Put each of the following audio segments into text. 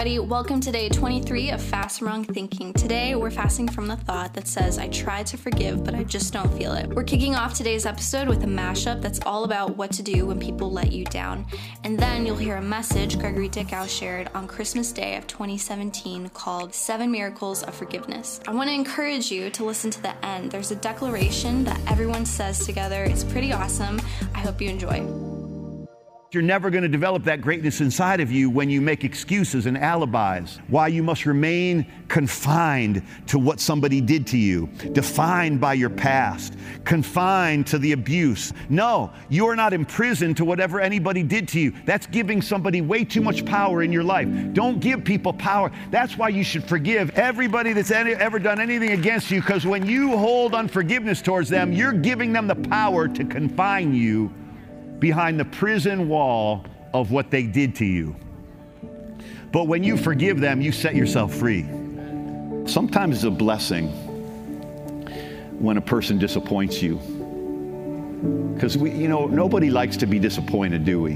everybody. Welcome to day 23 of Fast Wrong Thinking. Today, we're fasting from the thought that says, I try to forgive, but I just don't feel it. We're kicking off today's episode with a mashup that's all about what to do when people let you down. And then you'll hear a message Gregory Dickow shared on Christmas Day of 2017 called Seven Miracles of Forgiveness. I want to encourage you to listen to the end. There's a declaration that everyone says together. It's pretty awesome. I hope you enjoy. You're never going to develop that greatness inside of you when you make excuses and alibis. Why you must remain confined to what somebody did to you, defined by your past, confined to the abuse. No, you are not imprisoned to whatever anybody did to you. That's giving somebody way too much power in your life. Don't give people power. That's why you should forgive everybody that's ever done anything against you, because when you hold unforgiveness towards them, you're giving them the power to confine you behind the prison wall of what they did to you. But when you forgive them, you set yourself free. Sometimes it's a blessing when a person disappoints you. Because we, you know, nobody likes to be disappointed, do we?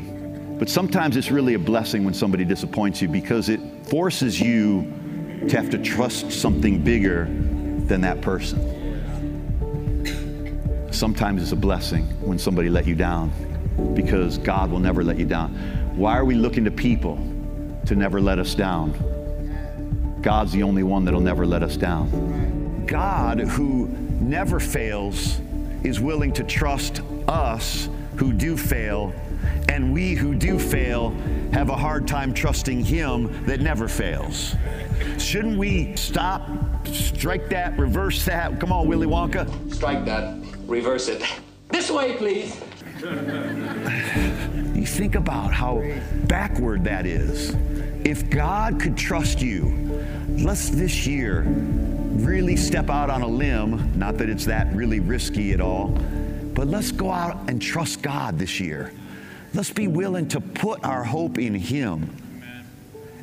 But sometimes it's really a blessing when somebody disappoints you because it forces you to have to trust something bigger than that person. Sometimes it's a blessing when somebody let you down because God will never let you down. Why are we looking to people to never let us down? God's the only one that'll never let us down. God, who never fails, is willing to trust us who do fail, and we who do fail have a hard time trusting Him that never fails. Shouldn't we stop, strike that, reverse that? Come on, Willy Wonka. Strike that, reverse it. This way, please. You think about how backward that is. If God could trust you, let's this year really step out on a limb. Not that it's that really risky at all, but let's go out and trust God this year. Let's be willing to put our hope in Him,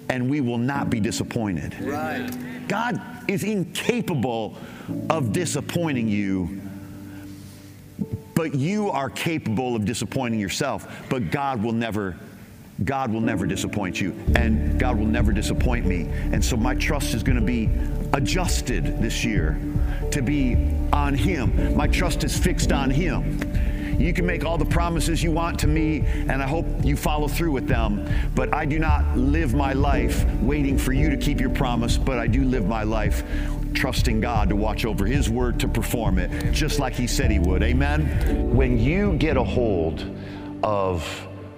and we will not be disappointed. Right. God is incapable of disappointing you but you are capable of disappointing yourself. But God will never, God will never disappoint you, and God will never disappoint me. And so my trust is going to be adjusted this year to be on Him. My trust is fixed on Him. You can make all the promises you want to me, and I hope you follow through with them. But I do not live my life waiting for you to keep your promise, but I do live my life trusting God to watch over His word to perform it, just like He said He would. Amen? When you get a hold of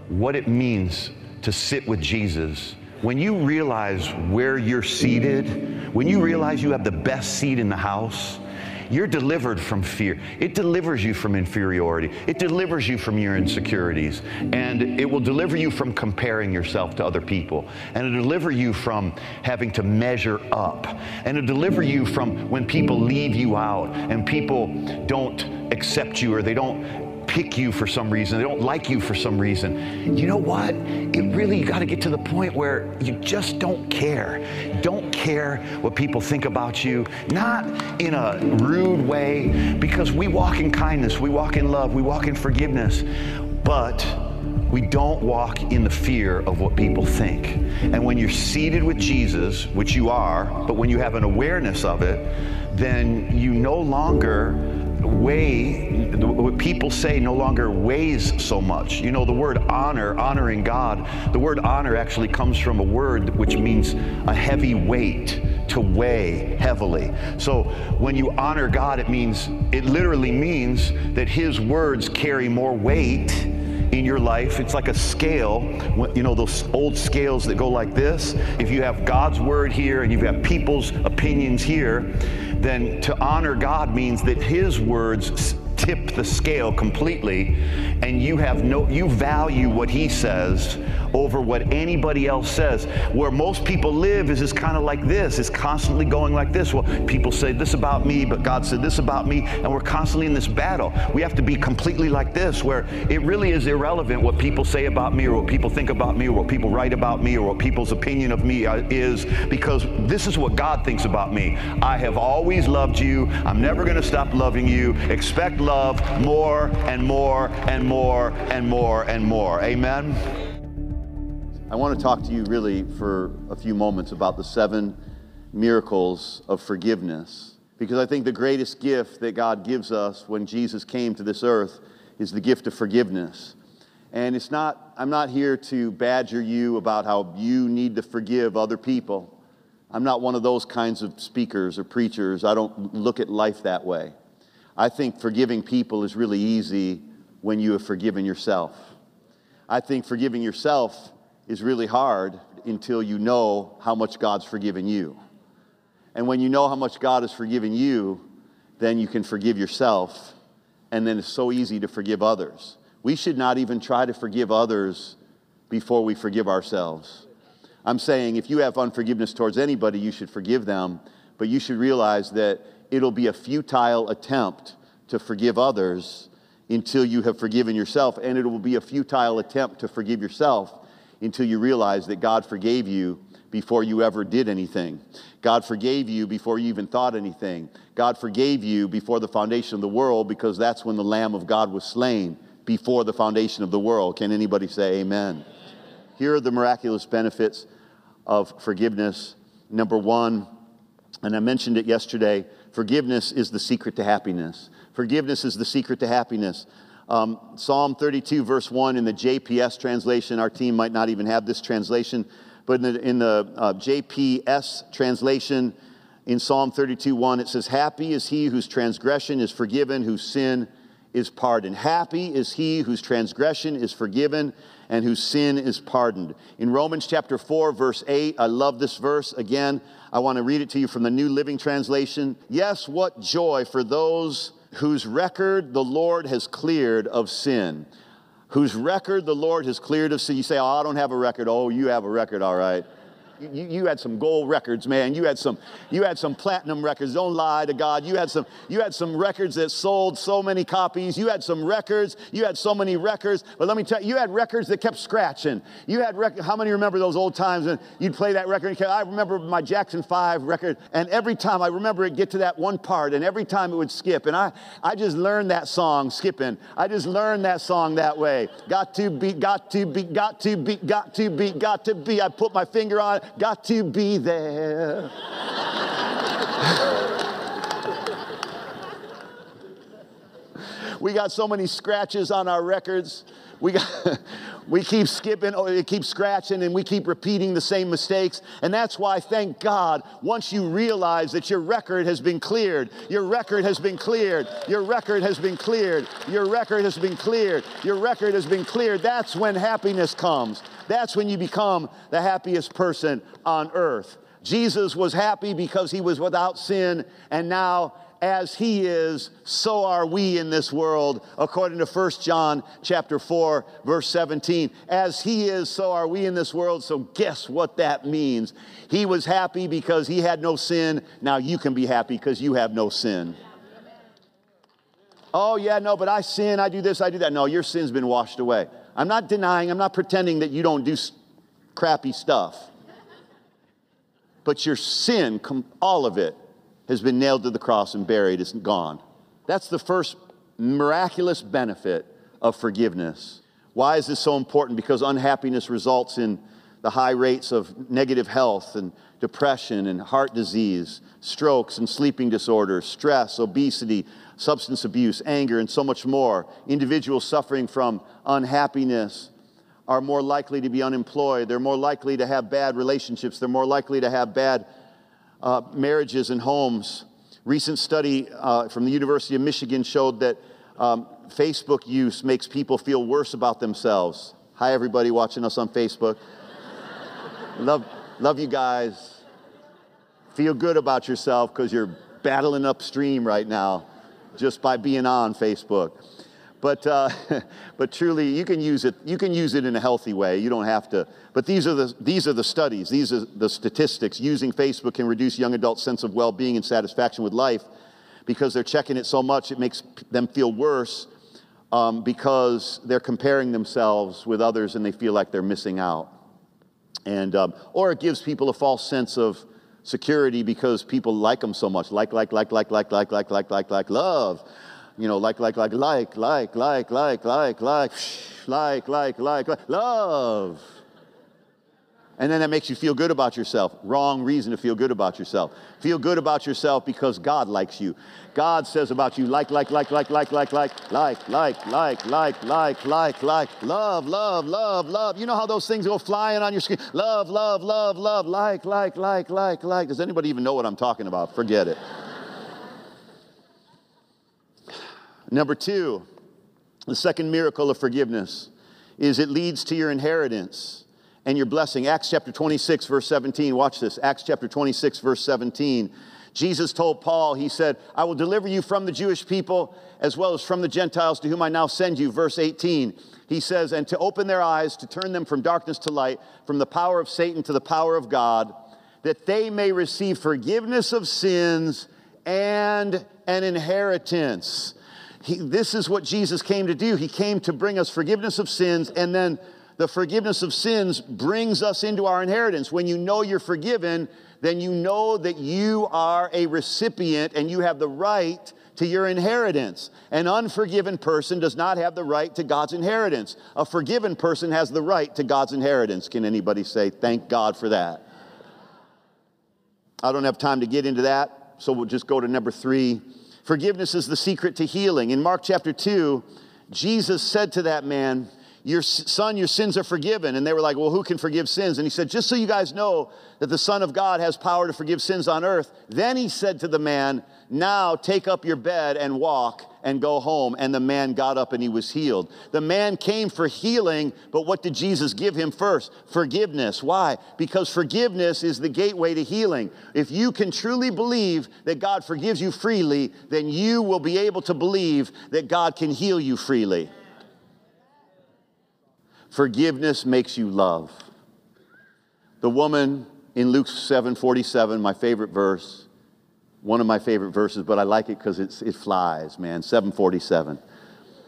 what it means to sit with Jesus, when you realize where you're seated, when you realize you have the best seat in the house, you're delivered from fear. It delivers you from inferiority. It delivers you from your insecurities. And it will deliver you from comparing yourself to other people. And it'll deliver you from having to measure up. And it'll deliver you from when people leave you out and people don't accept you or they don't pick you for some reason, they don't like you for some reason. You know what? It really, you got to get to the point where you just don't care. Don't care what people think about you, not in a rude way, because we walk in kindness, we walk in love, we walk in forgiveness, but we don't walk in the fear of what people think. And when you're seated with Jesus, which you are, but when you have an awareness of it, then you no longer weigh, what people say no longer weighs so much. You know, the word honor, honoring God, the word honor actually comes from a word which means a heavy weight, to weigh heavily. So when you honor God, it means, it literally means that His words carry more weight in your life. It's like a scale, you know, those old scales that go like this. If you have God's word here and you have got people's opinions here, then to honor God means that His words tip the scale completely and you have no you value what he says over what anybody else says. Where most people live is is kind of like this it's constantly going like this. Well people say this about me but god said this about me and we're constantly in this battle. We have to be completely like this where it really is irrelevant what people say about me or what people think about me or what people write about me or what people's opinion of me uh, is because this is what god thinks about me. I have always loved you. I'm never going to stop loving you. Expect love more and more and more and more and more. Amen. I want to talk to you really for a few moments about the seven miracles of forgiveness. Because I think the greatest gift that God gives us when Jesus came to this earth is the gift of forgiveness. And it's not, I'm not here to badger you about how you need to forgive other people. I'm not one of those kinds of speakers or preachers. I don't look at life that way. I think forgiving people is really easy when you have forgiven yourself. I think forgiving yourself is really hard until you know how much God's forgiven you. And when you know how much God has forgiven you, then you can forgive yourself. And then it's so easy to forgive others. We should not even try to forgive others before we forgive ourselves. I'm saying if you have unforgiveness towards anybody, you should forgive them, but you should realize that it'll be a futile attempt to forgive others until you have forgiven yourself, and it will be a futile attempt to forgive yourself until you realize that God forgave you before you ever did anything. God forgave you before you even thought anything. God forgave you before the foundation of the world because that's when the Lamb of God was slain, before the foundation of the world. Can anybody say amen? Here are the miraculous benefits of forgiveness. Number one, and I mentioned it yesterday forgiveness is the secret to happiness. Forgiveness is the secret to happiness. Um, Psalm 32, verse 1 in the JPS translation, our team might not even have this translation, but in the, in the uh, JPS translation, in Psalm 32, 1, it says, Happy is he whose transgression is forgiven, whose sin is pardoned. Happy is he whose transgression is forgiven and whose sin is pardoned. In Romans chapter 4, verse 8, I love this verse. Again, I want to read it to you from the New Living Translation. Yes, what joy for those whose record the Lord has cleared of sin. Whose record the Lord has cleared of sin. You say, Oh, I don't have a record. Oh, you have a record, all right. You, you, had some gold records, man. You had some, you had some platinum records. Don't lie to God. You had some, you had some records that sold so many copies. You had some records. You had so many records. But let me tell you, you had records that kept scratching. You had rec- how many remember those old times when you'd play that record? I remember my Jackson Five record, and every time I remember it get to that one part, and every time it would skip, and I, I just learned that song skipping. I just learned that song that way. Got to be, got to be, got to be, got to be, got to be. I put my finger on it got to be there. we got so many scratches on our records. We, got, we keep skipping, or it keeps scratching, and we keep repeating the same mistakes. And that's why, thank God, once you realize that your record has been cleared, your record has been cleared, your record has been cleared, your record has been cleared, your record has been cleared, that's when happiness comes. That's when you become the happiest person on earth. Jesus was happy because he was without sin, and now as he is, so are we in this world, according to 1 John chapter 4, verse 17. As he is, so are we in this world. So guess what that means? He was happy because he had no sin. Now you can be happy because you have no sin. Oh, yeah, no, but I sin, I do this, I do that. No, your sin's been washed away. I'm not denying, I'm not pretending that you don't do crappy stuff. But your sin, all of it, has been nailed to the cross and buried, it's gone. That's the first miraculous benefit of forgiveness. Why is this so important? Because unhappiness results in the high rates of negative health and depression and heart disease, strokes and sleeping disorders, stress, obesity, substance abuse, anger, and so much more. Individuals suffering from unhappiness are more likely to be unemployed. They're more likely to have bad relationships. They're more likely to have bad uh, marriages and homes. Recent study uh, from the University of Michigan showed that um, Facebook use makes people feel worse about themselves. Hi, everybody watching us on Facebook. Love, love you guys. Feel good about yourself because you're battling upstream right now just by being on Facebook. But, uh, but truly, you can use it. You can use it in a healthy way. You don't have to. But these are the these are the studies. These are the statistics. Using Facebook can reduce young adults' sense of well-being and satisfaction with life, because they're checking it so much it makes them feel worse, um, because they're comparing themselves with others and they feel like they're missing out, and um, or it gives people a false sense of security because people like them so much. Like, like, like, like, like, like, like, like, like, like, love you know, like, like, like, like, like, like, like, like, like, like, like, like, like, love. And then that makes you feel good about yourself. Wrong reason to feel good about yourself. Feel good about yourself because God likes you. God says about you, like, like, like, like, like, like, like, like, like, like, like, like, like, like, love, love, love, love. You know how those things go flying on your screen? Love, love, love, love, like, like, like, like, like. Does anybody even know what I'm talking about? Forget it. Number two, the second miracle of forgiveness is it leads to your inheritance and your blessing. Acts chapter 26, verse 17. Watch this. Acts chapter 26, verse 17. Jesus told Paul, He said, I will deliver you from the Jewish people as well as from the Gentiles to whom I now send you. Verse 18. He says, And to open their eyes, to turn them from darkness to light, from the power of Satan to the power of God, that they may receive forgiveness of sins and an inheritance. He, this is what Jesus came to do. He came to bring us forgiveness of sins and then the forgiveness of sins brings us into our inheritance. When you know you're forgiven, then you know that you are a recipient and you have the right to your inheritance. An unforgiven person does not have the right to God's inheritance. A forgiven person has the right to God's inheritance. Can anybody say, Thank God for that? I don't have time to get into that, so we'll just go to number three. Forgiveness is the secret to healing. In Mark chapter 2, Jesus said to that man, your son, your sins are forgiven. And they were like, Well, who can forgive sins? And he said, Just so you guys know that the Son of God has power to forgive sins on earth. Then he said to the man, Now take up your bed and walk and go home. And the man got up and he was healed. The man came for healing, but what did Jesus give him first? Forgiveness. Why? Because forgiveness is the gateway to healing. If you can truly believe that God forgives you freely, then you will be able to believe that God can heal you freely. Forgiveness makes you love. The woman in Luke 7 47, my favorite verse, one of my favorite verses, but I like it because it flies, man. 747.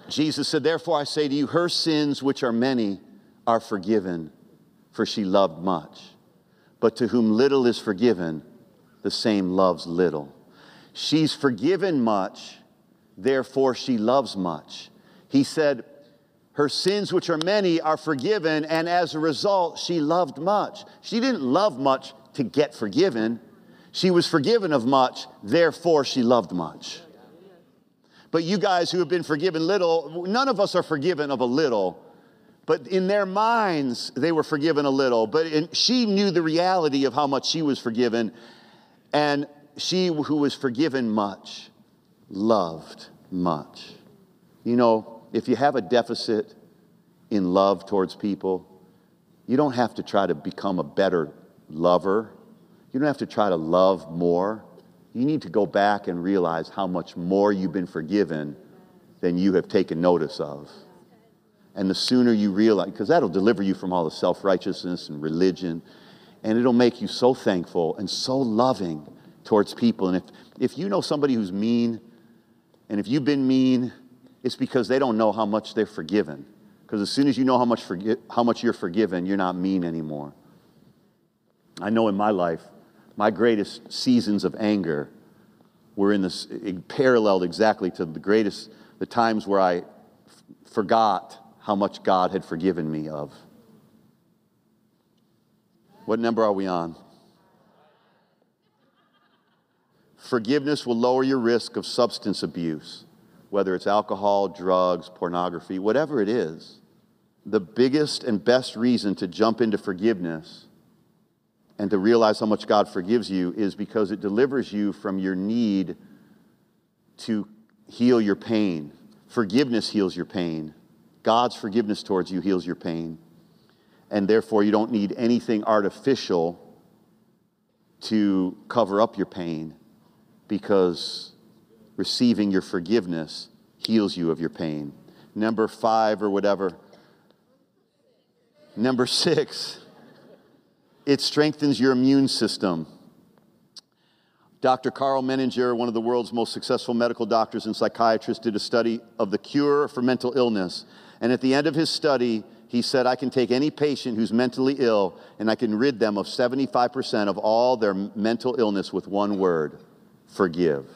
Jesus said, Therefore I say to you, her sins, which are many, are forgiven, for she loved much. But to whom little is forgiven, the same loves little. She's forgiven much, therefore she loves much. He said, her sins, which are many, are forgiven, and as a result, she loved much. She didn't love much to get forgiven. She was forgiven of much, therefore, she loved much. But you guys who have been forgiven little, none of us are forgiven of a little, but in their minds, they were forgiven a little. But in, she knew the reality of how much she was forgiven, and she who was forgiven much loved much. You know, if you have a deficit in love towards people, you don't have to try to become a better lover. You don't have to try to love more. You need to go back and realize how much more you've been forgiven than you have taken notice of. And the sooner you realize, because that'll deliver you from all the self righteousness and religion, and it'll make you so thankful and so loving towards people. And if, if you know somebody who's mean, and if you've been mean, it's because they don't know how much they're forgiven. Because as soon as you know how much, forgi- how much you're forgiven, you're not mean anymore. I know in my life, my greatest seasons of anger were in this, paralleled exactly to the greatest, the times where I f- forgot how much God had forgiven me of. What number are we on? Forgiveness will lower your risk of substance abuse whether it's alcohol, drugs, pornography, whatever it is, the biggest and best reason to jump into forgiveness and to realize how much God forgives you is because it delivers you from your need to heal your pain. Forgiveness heals your pain. God's forgiveness towards you heals your pain. And therefore, you don't need anything artificial to cover up your pain because receiving your forgiveness heals you of your pain. Number five, or whatever. Number six, it strengthens your immune system. Dr. Karl Menninger, one of the world's most successful medical doctors and psychiatrists, did a study of the cure for mental illness. And at the end of his study, he said, I can take any patient who's mentally ill and I can rid them of 75% of all their mental illness with one word forgive.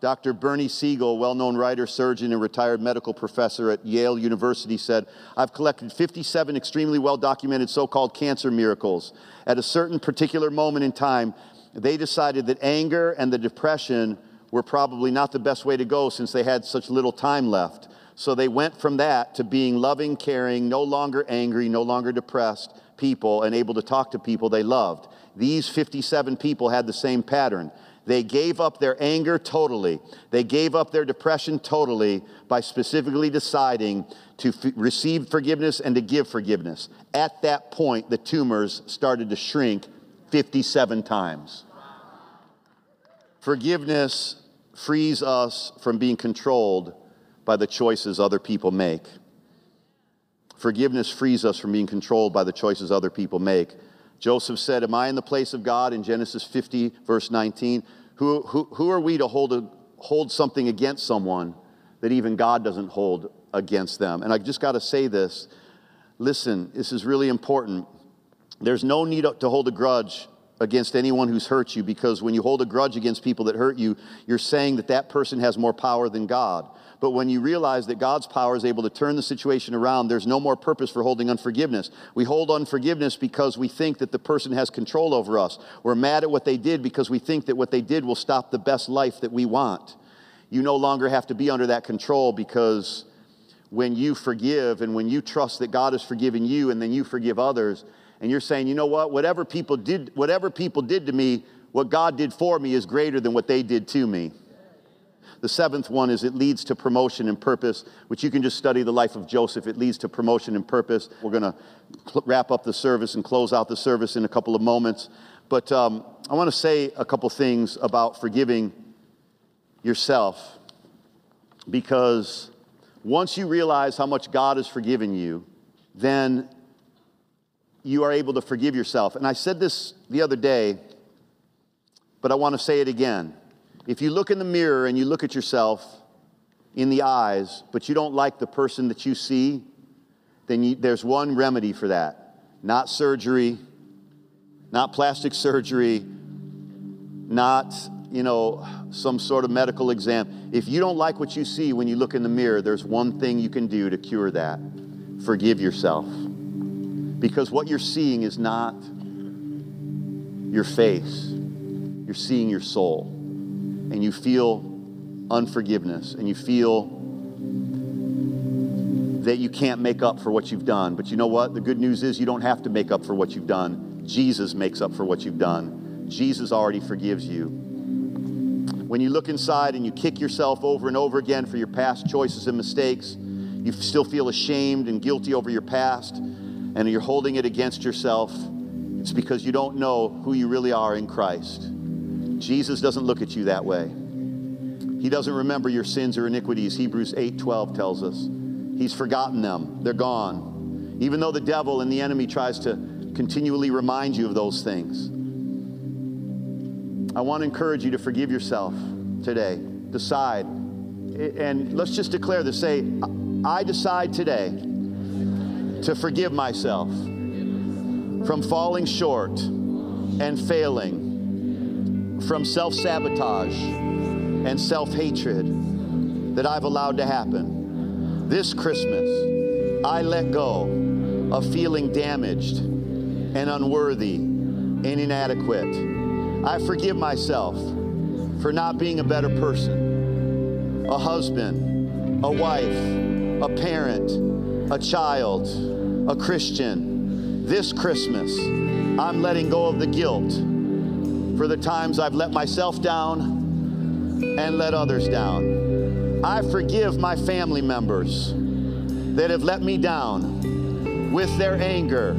Dr. Bernie Siegel, well known writer, surgeon, and retired medical professor at Yale University, said I've collected 57 extremely well documented so called cancer miracles. At a certain particular moment in time, they decided that anger and the depression were probably not the best way to go since they had such little time left. So they went from that to being loving, caring, no longer angry, no longer depressed people, and able to talk to people they loved. These 57 people had the same pattern. They gave up their anger totally. They gave up their depression totally by specifically deciding to f- receive forgiveness and to give forgiveness. At that point, the tumors started to shrink 57 times. Forgiveness frees us from being controlled by the choices other people make. Forgiveness frees us from being controlled by the choices other people make. Joseph said, Am I in the place of God in Genesis 50, verse 19? Who, who, who are we to hold, a, hold something against someone that even God doesn't hold against them? And I just got to say this. Listen, this is really important. There's no need to hold a grudge against anyone who's hurt you because when you hold a grudge against people that hurt you, you're saying that that person has more power than God. But when you realize that God's power is able to turn the situation around, there's no more purpose for holding unforgiveness. We hold unforgiveness because we think that the person has control over us. We're mad at what they did because we think that what they did will stop the best life that we want. You no longer have to be under that control because when you forgive and when you trust that God has forgiven you and then you forgive others, and you're saying, you know what, whatever people did, whatever people did to me, what God did for me is greater than what they did to me. The seventh one is it leads to promotion and purpose, which you can just study the life of Joseph. It leads to promotion and purpose. We're going to cl- wrap up the service and close out the service in a couple of moments. But um, I want to say a couple things about forgiving yourself because once you realize how much God has forgiven you, then you are able to forgive yourself. And I said this the other day, but I want to say it again. If you look in the mirror and you look at yourself in the eyes, but you don't like the person that you see, then you, there's one remedy for that. Not surgery, not plastic surgery, not, you know, some sort of medical exam. If you don't like what you see when you look in the mirror, there's one thing you can do to cure that. Forgive yourself. Because what you're seeing is not your face. You're seeing your soul and you feel unforgiveness and you feel that you can't make up for what you've done. But you know what? The good news is you don't have to make up for what you've done. Jesus makes up for what you've done. Jesus already forgives you. When you look inside and you kick yourself over and over again for your past choices and mistakes, you still feel ashamed and guilty over your past, and you're holding it against yourself, it's because you don't know who you really are in Christ. Jesus doesn't look at you that way. He doesn't remember your sins or iniquities. Hebrews 8:12 tells us. He's forgotten them. They're gone. Even though the devil and the enemy tries to continually remind you of those things. I want to encourage you to forgive yourself today. Decide. And let's just declare this. Say, I decide today to forgive myself from falling short and failing from self sabotage and self hatred that I've allowed to happen. This Christmas, I let go of feeling damaged and unworthy and inadequate. I forgive myself for not being a better person, a husband, a wife, a parent, a child, a Christian. This Christmas, I'm letting go of the guilt for the times I've let myself down and let others down. I forgive my family members that have let me down with their anger,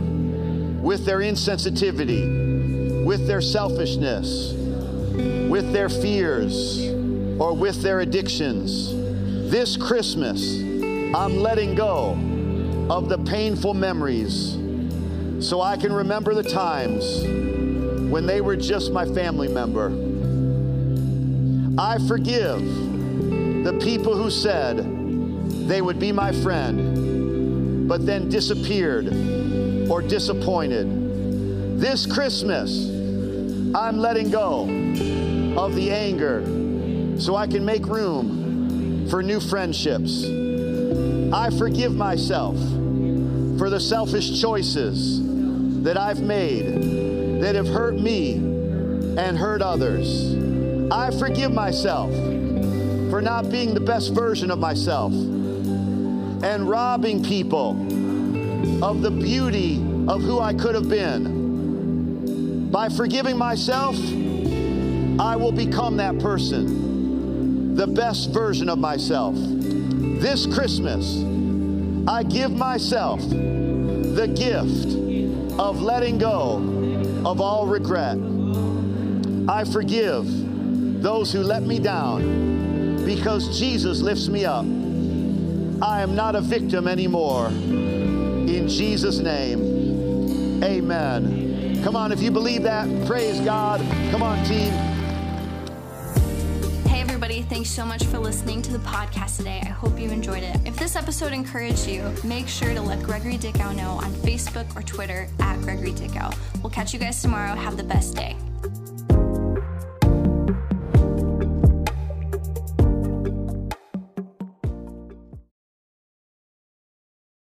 with their insensitivity, with their selfishness, with their fears, or with their addictions. This Christmas, I'm letting go of the painful memories so I can remember the times when they were just my family member. I forgive the people who said they would be my friend, but then disappeared or disappointed. This Christmas, I'm letting go of the anger so I can make room for new friendships. I forgive myself for the selfish choices that I've made that have hurt me and hurt others. I forgive myself for not being the best version of myself and robbing people of the beauty of who I could have been. By forgiving myself, I will become that person, the best version of myself. This Christmas, I give myself the gift of letting go of all regret. I forgive those who let me down because Jesus lifts me up. I am not a victim anymore. In Jesus' name, amen. Come on, if you believe that, praise God. Come on, team. Everybody, thanks so much for listening to the podcast today. I hope you enjoyed it. If this episode encouraged you, make sure to let Gregory Dickow know on Facebook or Twitter at Gregory Dickow. We'll catch you guys tomorrow. Have the best day.